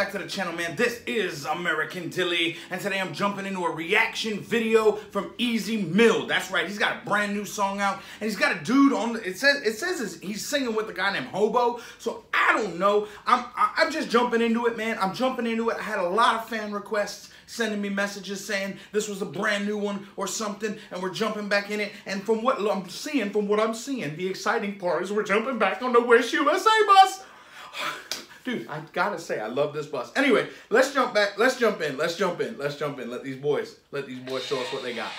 back to the channel, man. This is American Dilly, and today I'm jumping into a reaction video from Ez Mil. That's right, he's got a brand new song out, and he's got a dude on. The, it says it says he's singing with a guy named Hobo. So I don't know. I'm I'm just jumping into it, man. I'm jumping into it. I had a lot of fan requests sending me messages saying this was a brand new one or something, and we're jumping back in it. And from what I'm seeing, from what I'm seeing, the exciting part is we're jumping back on the Wish USA bus. Dude, I gotta say, I love this bus. Anyway, let's jump back. Let's jump in. Let's jump in. Let's jump in. Let these boys, let these boys show us what they got.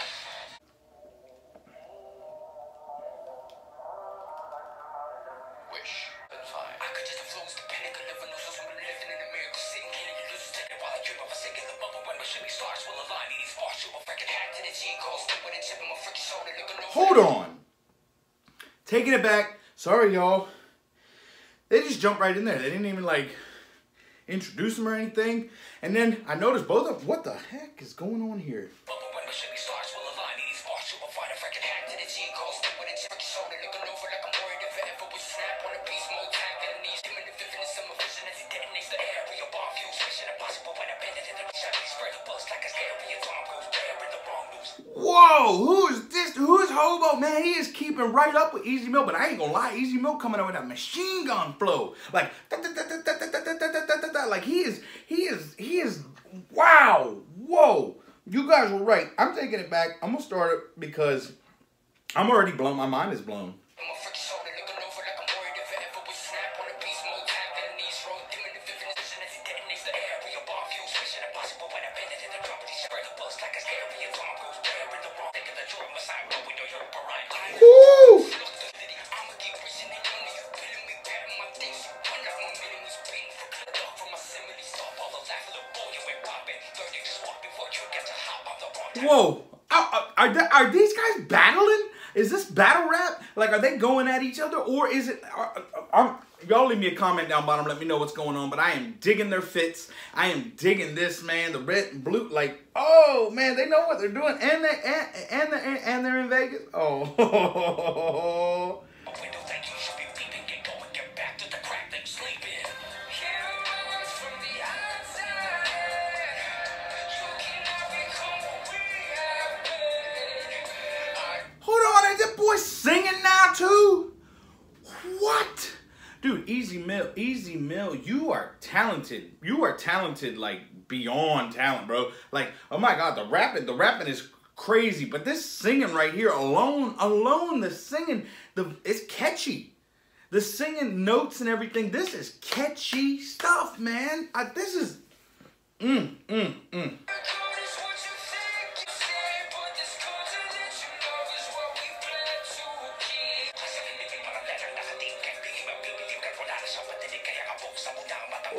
Hold on. Taking it back. Sorry, y'all. Just jumped right in there. They didn't even like introduce him or anything. And then I noticed both of what the heck is going on here? Whoa, who is this? Who is Hobo? Man, he is keeping right up with Ez Mil, but I ain't gonna lie, Ez Mil coming out with that machine gun flow. Like, like he is, he is, he is, wow, whoa. You guys were right. I'm taking it back. I'm gonna start it because I'm already blown. My mind is blown. Whoa. Are, are, are, these guys battling? Is this battle rap? Like, are they going at each other? Or is it... Uh, uh, um, y'all leave me a comment down bottom. Let me know what's going on. But I am digging their fits. I am digging this, man. The red and blue. Like, oh, man. They know what they're doing. And, they, and, and, they're, and they're in Vegas. Oh. Dude, Ez Mil, Ez Mil, you are talented. You are talented, like beyond talent, bro. Like, oh my God, the rapping, the rapping is crazy. But this singing right here, alone, alone, the singing, the it's catchy. The singing notes and everything. This is catchy stuff, man. I, this is, mm, mm, mm.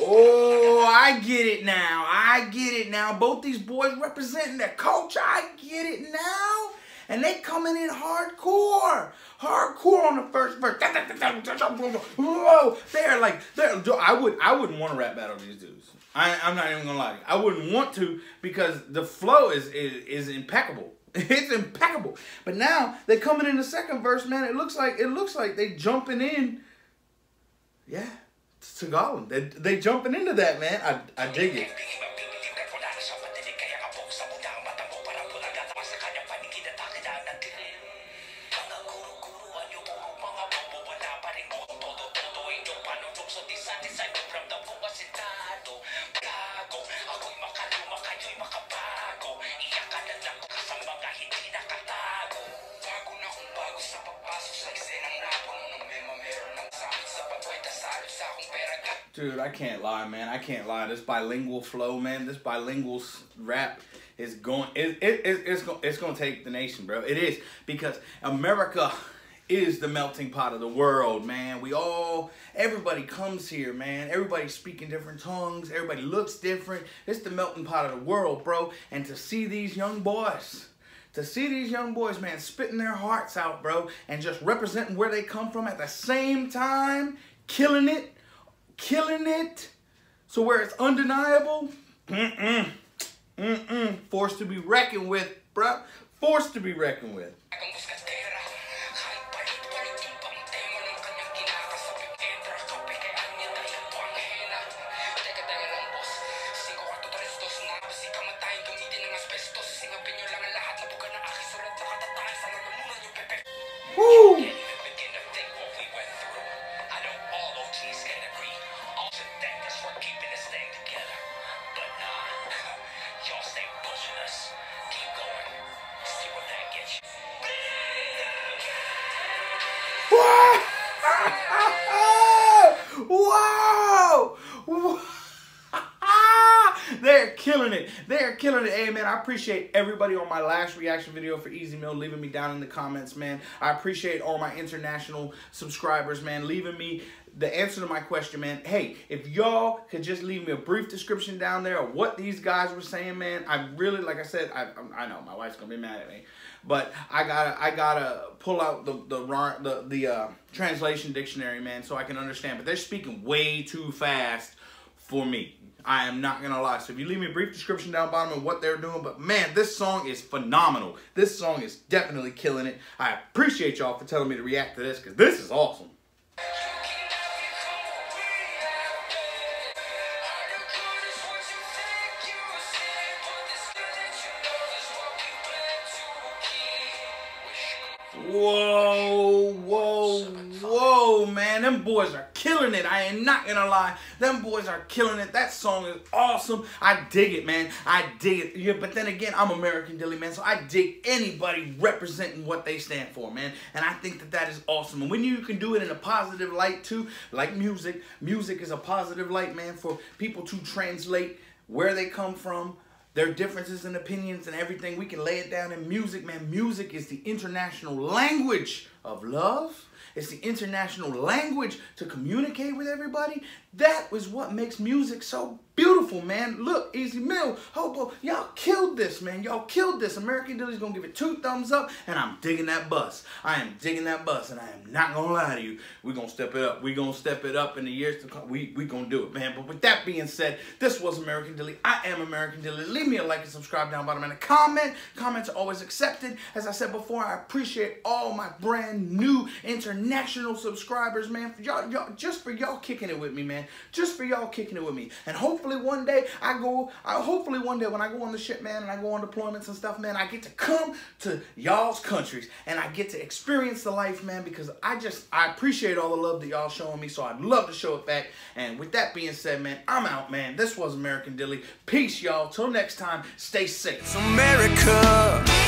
Oh, I get it now. I get it now. Both these boys representing their culture. I get it now. And they coming in hardcore. Hardcore on the first verse. Whoa. They're like, they're, I, would, I wouldn't want to rap battle these dudes. I, I'm not even going to lie. I wouldn't want to because the flow is, is, is impeccable. It's impeccable. But now they're coming in the second verse, man. It looks like it looks like they jumping in. Yeah, Tagalog. They they jumping into that, man. I I dig it. Dude, I can't lie, man. I can't lie. This bilingual flow, man. This bilingual rap is going. It, it, it, it's going. It's going to take the nation, bro. It is because America is the melting pot of the world, man. We all, everybody comes here, man. Everybody speaking different tongues. Everybody looks different. It's the melting pot of the world, bro. And to see these young boys, to see these young boys, man, spitting their hearts out, bro, and just representing where they come from at the same time, killing it killing it. So where it's undeniable, mm-mm, mm-mm, forced to be reckoned with, bruh. Forced to be reckoned with. What? Killing it. They are killing it. Hey, man, I appreciate everybody on my last reaction video for Ez Mil leaving me down in the comments, man. I appreciate all my international subscribers, man, leaving me the answer to my question, man. Hey, if y'all could just leave me a brief description down there of what these guys were saying, man, I really, like I said, I, I know my wife's gonna be mad at me, but I gotta, I gotta pull out the the the the uh, translation dictionary, man, so I can understand. But they're speaking way too fast for me. I am not gonna lie. So if you leave me a brief description down bottom of what they're doing, but man, this song is phenomenal. This song is definitely killing it. I appreciate y'all for telling me to react to this because this is awesome. Whoa, whoa, whoa, man. Them boys are killing it. I am not gonna lie. Them boys are killing it. That song is awesome. I dig it, man. I dig it. Yeah, but then again, I'm American Dilly, man. So I dig anybody representing what they stand for, man. And I think that that is awesome. And when you can do it in a positive light, too, like music, music is a positive light, man, for people to translate where they come from, their differences and opinions and everything. We can lay it down in music, man. Music is the international language of love. It's the international language to communicate with everybody. That was what makes music so beautiful, man. Look, Ez Mil, Hobo, y'all killed this, man. Y'all killed this. American Dilly's gonna give it two thumbs up, and I'm digging that bus. I am digging that bus, and I am not gonna lie to you. We're gonna step it up. We're gonna step it up in the years to come. We we gonna do it, man. But with that being said, this was American Dilly. I am American Dilly. Leave me a like and subscribe down bottom and a comment. Comments are always accepted. As I said before, I appreciate all my brand new international subscribers, man. Y'all, y'all, just for y'all kicking it with me, man. Just for y'all kicking it with me. And hopefully one day I go, I, hopefully one day when I go on the ship, man, and I go on deployments and stuff, man, I get to come to y'all's countries and I get to experience the life, man, because I just, I appreciate all the love that y'all showing me, so I'd love to show it back. And with that being said, man, I'm out, man. This was American Dilly. Peace, y'all. Till next time, stay safe. America.